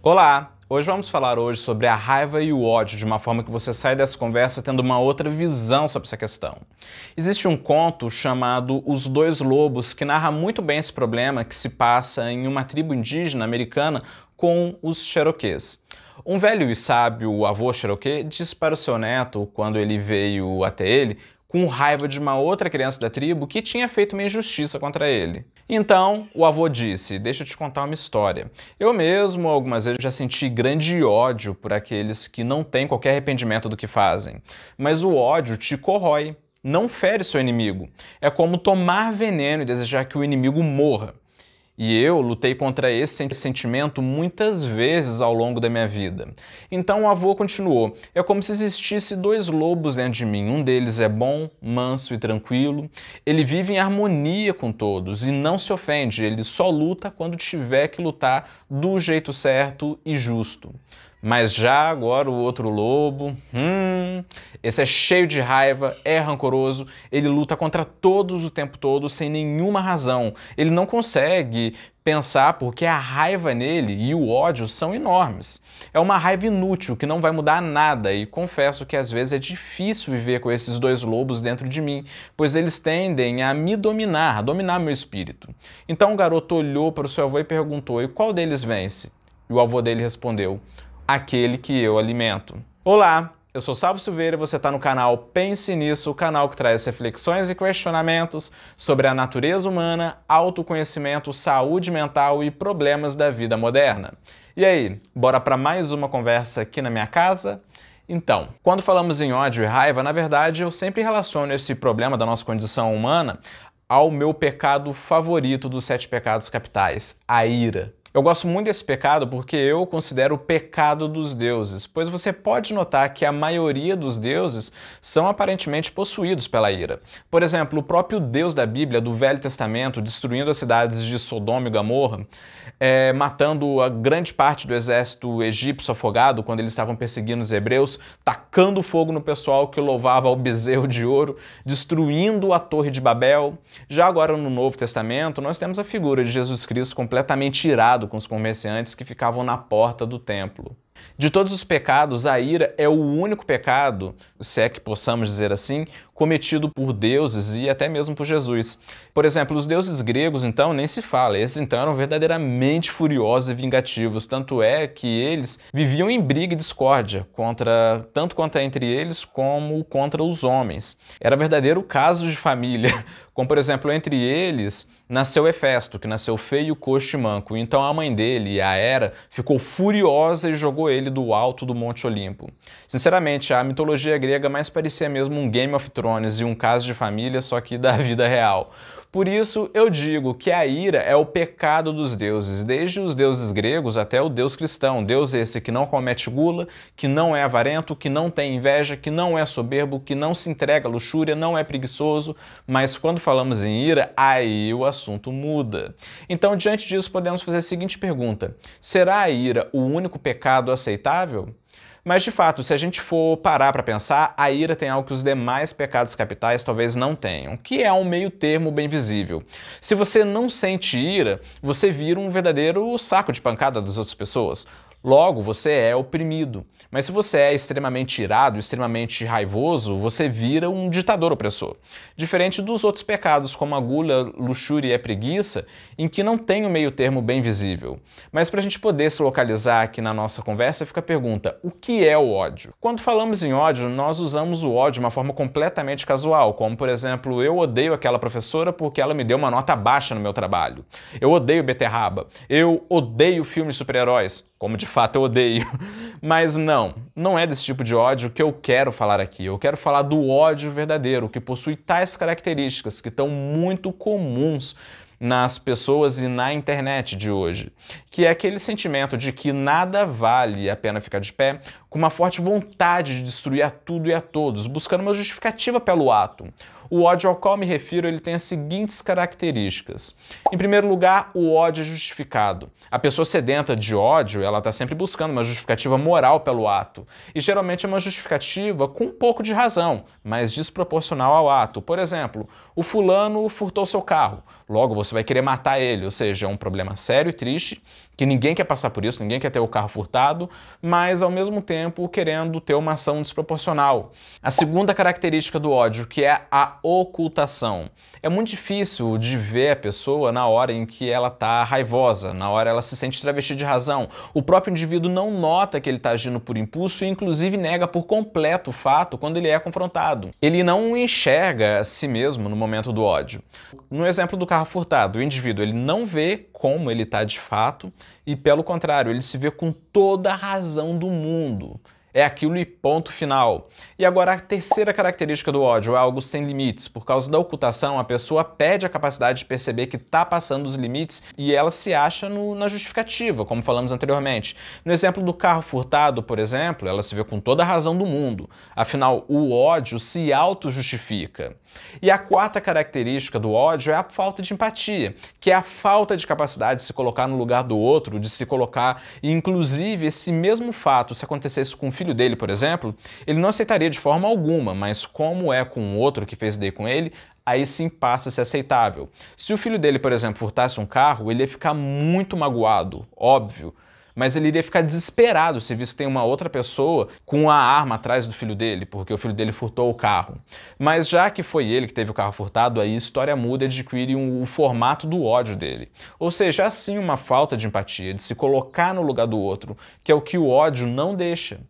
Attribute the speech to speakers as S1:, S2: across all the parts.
S1: Olá! Hoje vamos falar hoje sobre a raiva e o ódio de uma forma que você sai dessa conversa tendo uma outra visão sobre essa questão. Existe um conto chamado Os Dois Lobos que narra muito bem esse problema que se passa em uma tribo indígena americana com os Cherokees. Um velho e sábio avô Cherokee disse para o seu neto, quando ele veio até ele, com raiva de uma outra criança da tribo que tinha feito uma injustiça contra ele. Então, o avô disse: Deixa eu te contar uma história. Eu mesmo, algumas vezes, já senti grande ódio por aqueles que não têm qualquer arrependimento do que fazem. Mas o ódio te corrói, não fere seu inimigo. É como tomar veneno e desejar que o inimigo morra. E eu lutei contra esse sentimento muitas vezes ao longo da minha vida. Então o avô continuou: é como se existisse dois lobos dentro de mim. Um deles é bom, manso e tranquilo. Ele vive em harmonia com todos e não se ofende. Ele só luta quando tiver que lutar do jeito certo e justo. Mas já agora o outro lobo, hum, esse é cheio de raiva, é rancoroso, ele luta contra todos o tempo todo sem nenhuma razão. Ele não consegue pensar porque a raiva nele e o ódio são enormes. É uma raiva inútil que não vai mudar nada e confesso que às vezes é difícil viver com esses dois lobos dentro de mim, pois eles tendem a me dominar, a dominar meu espírito. Então o garoto olhou para o seu avô e perguntou: "E qual deles vence?" E o avô dele respondeu: aquele que eu alimento. Olá, eu sou Salvo Silveira e você está no canal Pense Nisso, o canal que traz reflexões e questionamentos sobre a natureza humana, autoconhecimento, saúde mental e problemas da vida moderna. E aí, bora para mais uma conversa aqui na minha casa? Então, quando falamos em ódio e raiva, na verdade eu sempre relaciono esse problema da nossa condição humana ao meu pecado favorito dos sete pecados capitais, a ira. Eu gosto muito desse pecado porque eu considero o pecado dos deuses, pois você pode notar que a maioria dos deuses são aparentemente possuídos pela ira. Por exemplo, o próprio Deus da Bíblia, do Velho Testamento, destruindo as cidades de Sodoma e Gomorra, é, matando a grande parte do exército egípcio afogado quando eles estavam perseguindo os hebreus, tacando fogo no pessoal que louvava ao bezerro de ouro, destruindo a Torre de Babel. Já agora no Novo Testamento, nós temos a figura de Jesus Cristo completamente irado com os comerciantes que ficavam na porta do templo. De todos os pecados, a ira é o único pecado, se é que possamos dizer assim, cometido por deuses e até mesmo por Jesus. Por exemplo, os deuses gregos, então, nem se fala. Esses, então, eram verdadeiramente furiosos e vingativos. Tanto é que eles viviam em briga e discórdia, contra, tanto quanto entre eles como contra os homens. Era verdadeiro caso de família. Como, por exemplo, entre eles nasceu Hefesto, que nasceu feio, coxo e manco. Então a mãe dele, a Hera, ficou furiosa e jogou ele do alto do Monte Olimpo. Sinceramente, a mitologia grega mais parecia mesmo um Game of Thrones e um caso de família, só que da vida real. Por isso eu digo que a ira é o pecado dos deuses, desde os deuses gregos até o deus cristão. Deus esse que não comete gula, que não é avarento, que não tem inveja, que não é soberbo, que não se entrega à luxúria, não é preguiçoso. Mas quando falamos em ira, aí o assunto muda. Então, diante disso, podemos fazer a seguinte pergunta: será a ira o único pecado aceitável? Mas de fato, se a gente for parar para pensar, a ira tem algo que os demais pecados capitais talvez não tenham, que é um meio termo bem visível. Se você não sente ira, você vira um verdadeiro saco de pancada das outras pessoas. Logo, você é oprimido. Mas se você é extremamente irado, extremamente raivoso, você vira um ditador opressor. Diferente dos outros pecados, como a gula, luxúria e a preguiça, em que não tem o um meio termo bem visível. Mas para a gente poder se localizar aqui na nossa conversa, fica a pergunta: o que é o ódio? Quando falamos em ódio, nós usamos o ódio de uma forma completamente casual, como por exemplo, eu odeio aquela professora porque ela me deu uma nota baixa no meu trabalho. Eu odeio beterraba. Eu odeio filmes super-heróis como de fato eu odeio. Mas não, não é desse tipo de ódio que eu quero falar aqui. Eu quero falar do ódio verdadeiro, que possui tais características que estão muito comuns nas pessoas e na internet de hoje, que é aquele sentimento de que nada vale a pena ficar de pé, com uma forte vontade de destruir a tudo e a todos, buscando uma justificativa pelo ato. O ódio ao qual me refiro ele tem as seguintes características. Em primeiro lugar, o ódio é justificado. A pessoa sedenta de ódio, ela está sempre buscando uma justificativa moral pelo ato. E geralmente é uma justificativa com um pouco de razão, mas desproporcional ao ato. Por exemplo, o fulano furtou seu carro. Logo, você vai querer matar ele, ou seja, é um problema sério e triste, que ninguém quer passar por isso, ninguém quer ter o carro furtado, mas ao mesmo tempo querendo ter uma ação desproporcional. A segunda característica do ódio, que é a ocultação. É muito difícil de ver a pessoa na hora em que ela está raivosa, na hora ela se sente travestida de razão. O próprio indivíduo não nota que ele está agindo por impulso e inclusive nega por completo o fato quando ele é confrontado. Ele não enxerga a si mesmo no momento do ódio. No exemplo do carro furtado, o indivíduo ele não vê como ele está de fato e, pelo contrário, ele se vê com toda a razão do mundo. É aquilo e ponto final. E agora a terceira característica do ódio é algo sem limites. Por causa da ocultação, a pessoa perde a capacidade de perceber que está passando os limites e ela se acha no, na justificativa, como falamos anteriormente. No exemplo do carro furtado, por exemplo, ela se vê com toda a razão do mundo. Afinal, o ódio se auto-justifica. E a quarta característica do ódio é a falta de empatia, que é a falta de capacidade de se colocar no lugar do outro, de se colocar, e inclusive esse mesmo fato, se acontecesse com o filho dele, por exemplo, ele não aceitaria de forma alguma, mas como é com o outro que fez daí com ele, aí sim passa a ser aceitável. Se o filho dele, por exemplo, furtasse um carro, ele ia ficar muito magoado, óbvio mas ele iria ficar desesperado se visse que tem uma outra pessoa com a arma atrás do filho dele, porque o filho dele furtou o carro. Mas já que foi ele que teve o carro furtado, aí a história muda e adquire um, o formato do ódio dele. Ou seja, assim uma falta de empatia, de se colocar no lugar do outro, que é o que o ódio não deixa.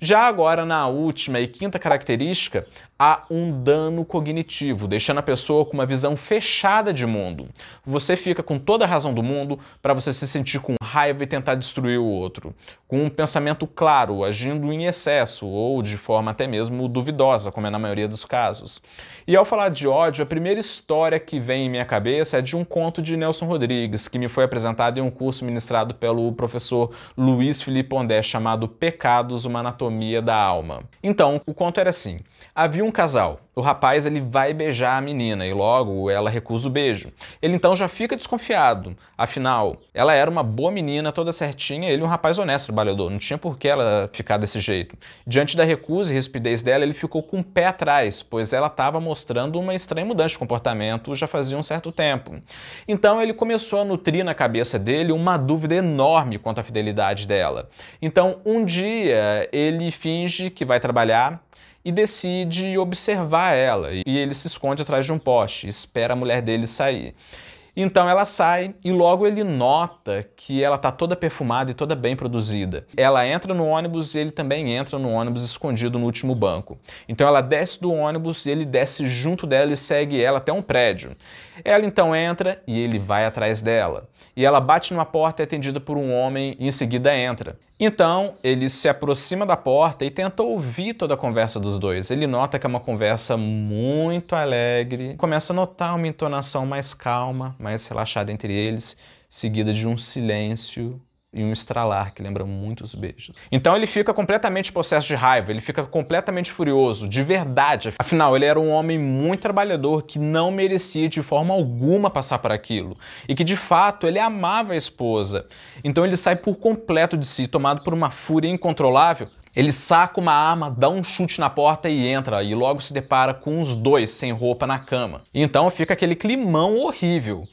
S1: Já agora, na última e quinta característica, há um dano cognitivo, deixando a pessoa com uma visão fechada de mundo. Você fica com toda a razão do mundo para você se sentir com raiva e tentar destruir o outro, com um pensamento claro, agindo em excesso ou de forma até mesmo duvidosa, como é na maioria dos casos. E ao falar de ódio, a primeira história que vem em minha cabeça é de um conto de Nelson Rodrigues, que me foi apresentado em um curso ministrado pelo professor Luiz Felipe Pondé, chamado Pecados, uma anatomia da alma. Então, o conto era assim: havia casal o rapaz ele vai beijar a menina e logo ela recusa o beijo. Ele então já fica desconfiado. Afinal, ela era uma boa menina, toda certinha, ele um rapaz honesto, trabalhador, não tinha por que ela ficar desse jeito. Diante da recusa e rispidez dela, ele ficou com o pé atrás, pois ela estava mostrando uma estranha mudança de comportamento já fazia um certo tempo. Então ele começou a nutrir na cabeça dele uma dúvida enorme quanto à fidelidade dela. Então um dia ele finge que vai trabalhar e decide observar ela. E ele se esconde atrás de um poste, espera a mulher dele sair. Então ela sai e logo ele nota que ela está toda perfumada e toda bem produzida. Ela entra no ônibus e ele também entra no ônibus escondido no último banco. Então ela desce do ônibus e ele desce junto dela e segue ela até um prédio. Ela então entra e ele vai atrás dela. E ela bate numa porta é atendida por um homem e em seguida entra. Então ele se aproxima da porta e tenta ouvir toda a conversa dos dois. Ele nota que é uma conversa muito alegre, começa a notar uma entonação mais calma, mais relaxada entre eles, seguida de um silêncio e um estralar que lembra muitos beijos. Então ele fica completamente possesso de raiva, ele fica completamente furioso, de verdade. Afinal, ele era um homem muito trabalhador que não merecia de forma alguma passar por aquilo e que de fato ele amava a esposa. Então ele sai por completo de si, tomado por uma fúria incontrolável. Ele saca uma arma, dá um chute na porta e entra, e logo se depara com os dois sem roupa na cama. Então fica aquele climão horrível.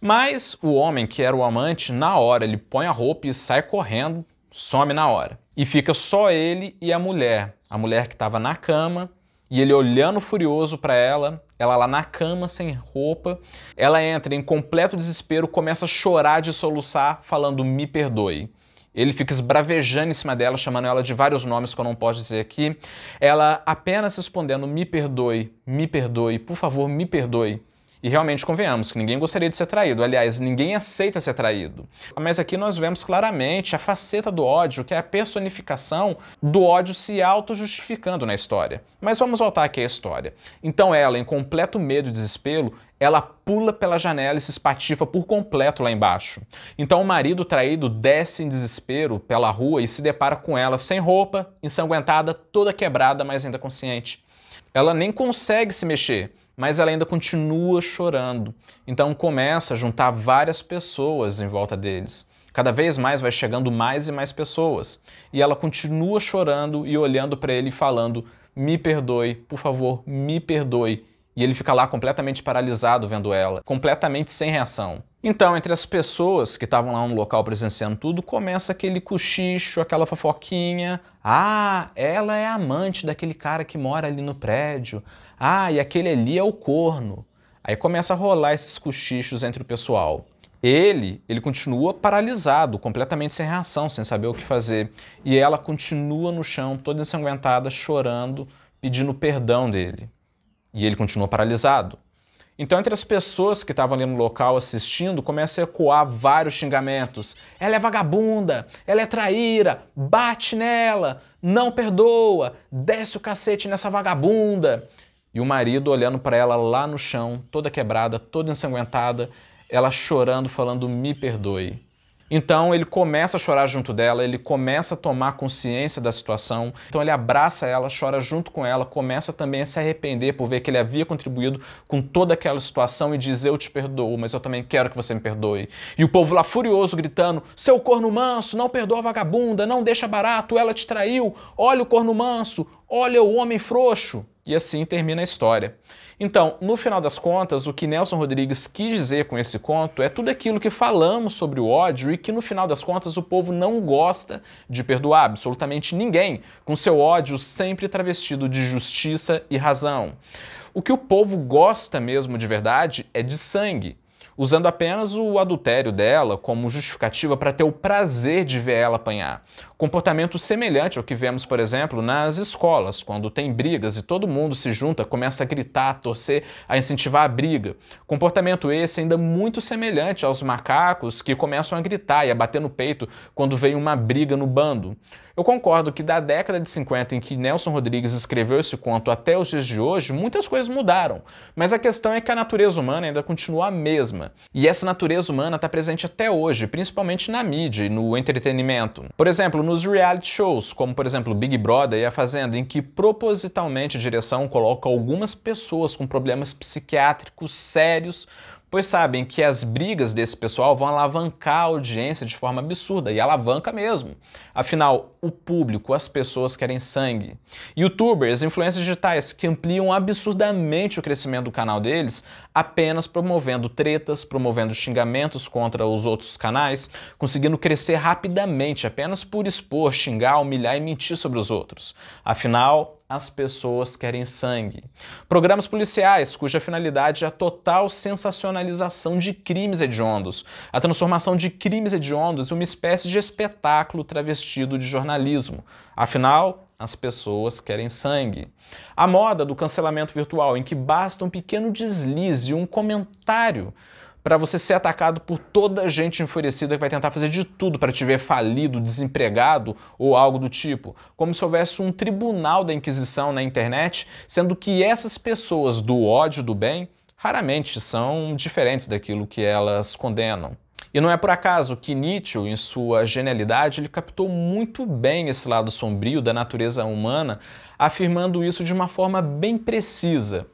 S1: Mas o homem, que era o amante, na hora ele põe a roupa e sai correndo, some na hora. E fica só ele e a mulher. A mulher que estava na cama e ele olhando furioso para ela, ela lá na cama sem roupa. Ela entra em completo desespero, começa a chorar de soluçar, falando: "Me perdoe". Ele fica esbravejando em cima dela, chamando ela de vários nomes que eu não posso dizer aqui. Ela apenas respondendo: "Me perdoe, me perdoe, por favor, me perdoe". E realmente convenhamos que ninguém gostaria de ser traído, aliás, ninguém aceita ser traído. Mas aqui nós vemos claramente a faceta do ódio, que é a personificação do ódio se auto-justificando na história. Mas vamos voltar aqui à história. Então ela, em completo medo e desespero, ela pula pela janela e se espatifa por completo lá embaixo. Então o marido traído desce em desespero pela rua e se depara com ela sem roupa, ensanguentada, toda quebrada, mas ainda consciente. Ela nem consegue se mexer mas ela ainda continua chorando. Então começa a juntar várias pessoas em volta deles. Cada vez mais vai chegando mais e mais pessoas. E ela continua chorando e olhando para ele e falando: Me perdoe, por favor, me perdoe. E ele fica lá completamente paralisado vendo ela, completamente sem reação. Então, entre as pessoas que estavam lá no local presenciando tudo, começa aquele cochicho, aquela fofoquinha. Ah, ela é amante daquele cara que mora ali no prédio. Ah, e aquele ali é o corno. Aí começa a rolar esses cochichos entre o pessoal. Ele, ele continua paralisado, completamente sem reação, sem saber o que fazer. E ela continua no chão, toda ensanguentada, chorando, pedindo perdão dele. E ele continua paralisado. Então, entre as pessoas que estavam ali no local assistindo, começa a ecoar vários xingamentos. Ela é vagabunda, ela é traíra, bate nela, não perdoa, desce o cacete nessa vagabunda. E o marido olhando para ela lá no chão, toda quebrada, toda ensanguentada, ela chorando, falando: Me perdoe. Então ele começa a chorar junto dela, ele começa a tomar consciência da situação. Então ele abraça ela, chora junto com ela, começa também a se arrepender por ver que ele havia contribuído com toda aquela situação e diz: Eu te perdoo, mas eu também quero que você me perdoe. E o povo lá furioso gritando: Seu corno manso, não perdoa a vagabunda, não deixa barato, ela te traiu. Olha o corno manso, olha o homem frouxo. E assim termina a história. Então, no final das contas, o que Nelson Rodrigues quis dizer com esse conto é tudo aquilo que falamos sobre o ódio e que no final das contas o povo não gosta de perdoar absolutamente ninguém, com seu ódio sempre travestido de justiça e razão. O que o povo gosta mesmo de verdade é de sangue usando apenas o adultério dela como justificativa para ter o prazer de ver ela apanhar. Comportamento semelhante ao que vemos, por exemplo, nas escolas, quando tem brigas e todo mundo se junta, começa a gritar, a torcer, a incentivar a briga. Comportamento esse ainda muito semelhante aos macacos que começam a gritar e a bater no peito quando vem uma briga no bando. Eu concordo que da década de 50 em que Nelson Rodrigues escreveu esse conto até os dias de hoje, muitas coisas mudaram. Mas a questão é que a natureza humana ainda continua a mesma. E essa natureza humana está presente até hoje, principalmente na mídia e no entretenimento. Por exemplo, nos reality shows, como por exemplo Big Brother e A Fazenda, em que propositalmente a direção coloca algumas pessoas com problemas psiquiátricos sérios pois sabem que as brigas desse pessoal vão alavancar a audiência de forma absurda, e alavanca mesmo. Afinal, o público, as pessoas querem sangue. Youtubers, influências digitais que ampliam absurdamente o crescimento do canal deles, apenas promovendo tretas, promovendo xingamentos contra os outros canais, conseguindo crescer rapidamente apenas por expor, xingar, humilhar e mentir sobre os outros. Afinal, as pessoas querem sangue. Programas policiais, cuja finalidade é a total sensacionalização de crimes hediondos, a transformação de crimes hediondos em uma espécie de espetáculo travestido de jornalismo. Afinal, as pessoas querem sangue. A moda do cancelamento virtual, em que basta um pequeno deslize, um comentário para você ser atacado por toda gente enfurecida que vai tentar fazer de tudo para te ver falido, desempregado ou algo do tipo. Como se houvesse um tribunal da Inquisição na internet, sendo que essas pessoas do ódio do bem raramente são diferentes daquilo que elas condenam. E não é por acaso que Nietzsche, em sua genialidade, ele captou muito bem esse lado sombrio da natureza humana, afirmando isso de uma forma bem precisa.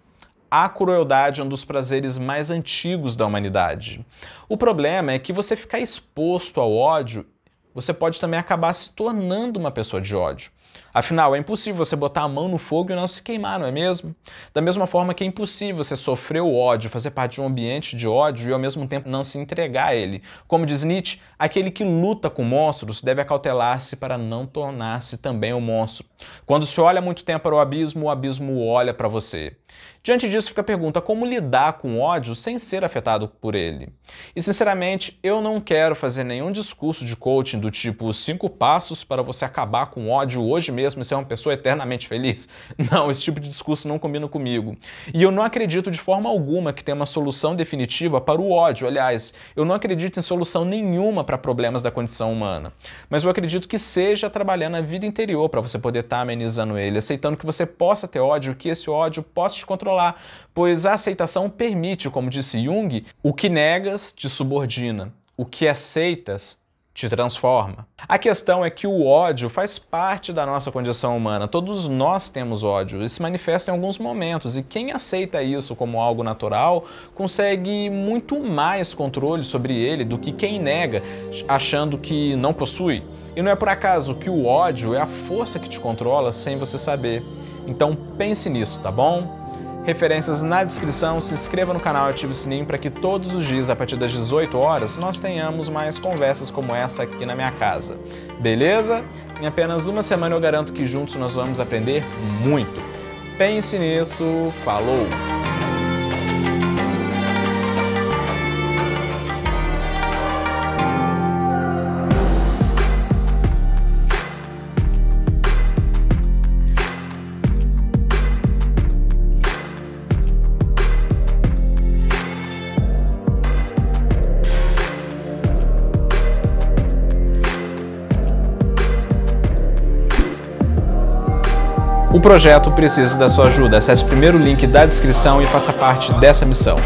S1: A crueldade é um dos prazeres mais antigos da humanidade. O problema é que você ficar exposto ao ódio, você pode também acabar se tornando uma pessoa de ódio. Afinal, é impossível você botar a mão no fogo e não se queimar, não é mesmo? Da mesma forma que é impossível você sofrer o ódio, fazer parte de um ambiente de ódio e ao mesmo tempo não se entregar a ele. Como diz Nietzsche, aquele que luta com monstros deve acautelar-se para não tornar-se também um monstro. Quando se olha muito tempo para o abismo, o abismo olha para você. Diante disso fica a pergunta: como lidar com ódio sem ser afetado por ele? E sinceramente, eu não quero fazer nenhum discurso de coaching do tipo cinco passos para você acabar com ódio hoje mesmo e ser uma pessoa eternamente feliz. Não, esse tipo de discurso não combina comigo. E eu não acredito de forma alguma que tenha uma solução definitiva para o ódio. Aliás, eu não acredito em solução nenhuma para problemas da condição humana. Mas eu acredito que seja trabalhando a vida interior para você poder estar tá amenizando ele, aceitando que você possa ter ódio, que esse ódio possa te controlar pois a aceitação permite, como disse Jung, o que negas te subordina, o que aceitas te transforma. A questão é que o ódio faz parte da nossa condição humana. Todos nós temos ódio e se manifesta em alguns momentos, e quem aceita isso como algo natural consegue muito mais controle sobre ele do que quem nega, achando que não possui. E não é por acaso que o ódio é a força que te controla sem você saber. Então pense nisso, tá bom? Referências na descrição, se inscreva no canal e ative o sininho para que todos os dias, a partir das 18 horas, nós tenhamos mais conversas como essa aqui na minha casa. Beleza? Em apenas uma semana eu garanto que juntos nós vamos aprender muito. Pense nisso, falou! O projeto precisa da sua ajuda. Acesse o primeiro link da descrição e faça parte dessa missão.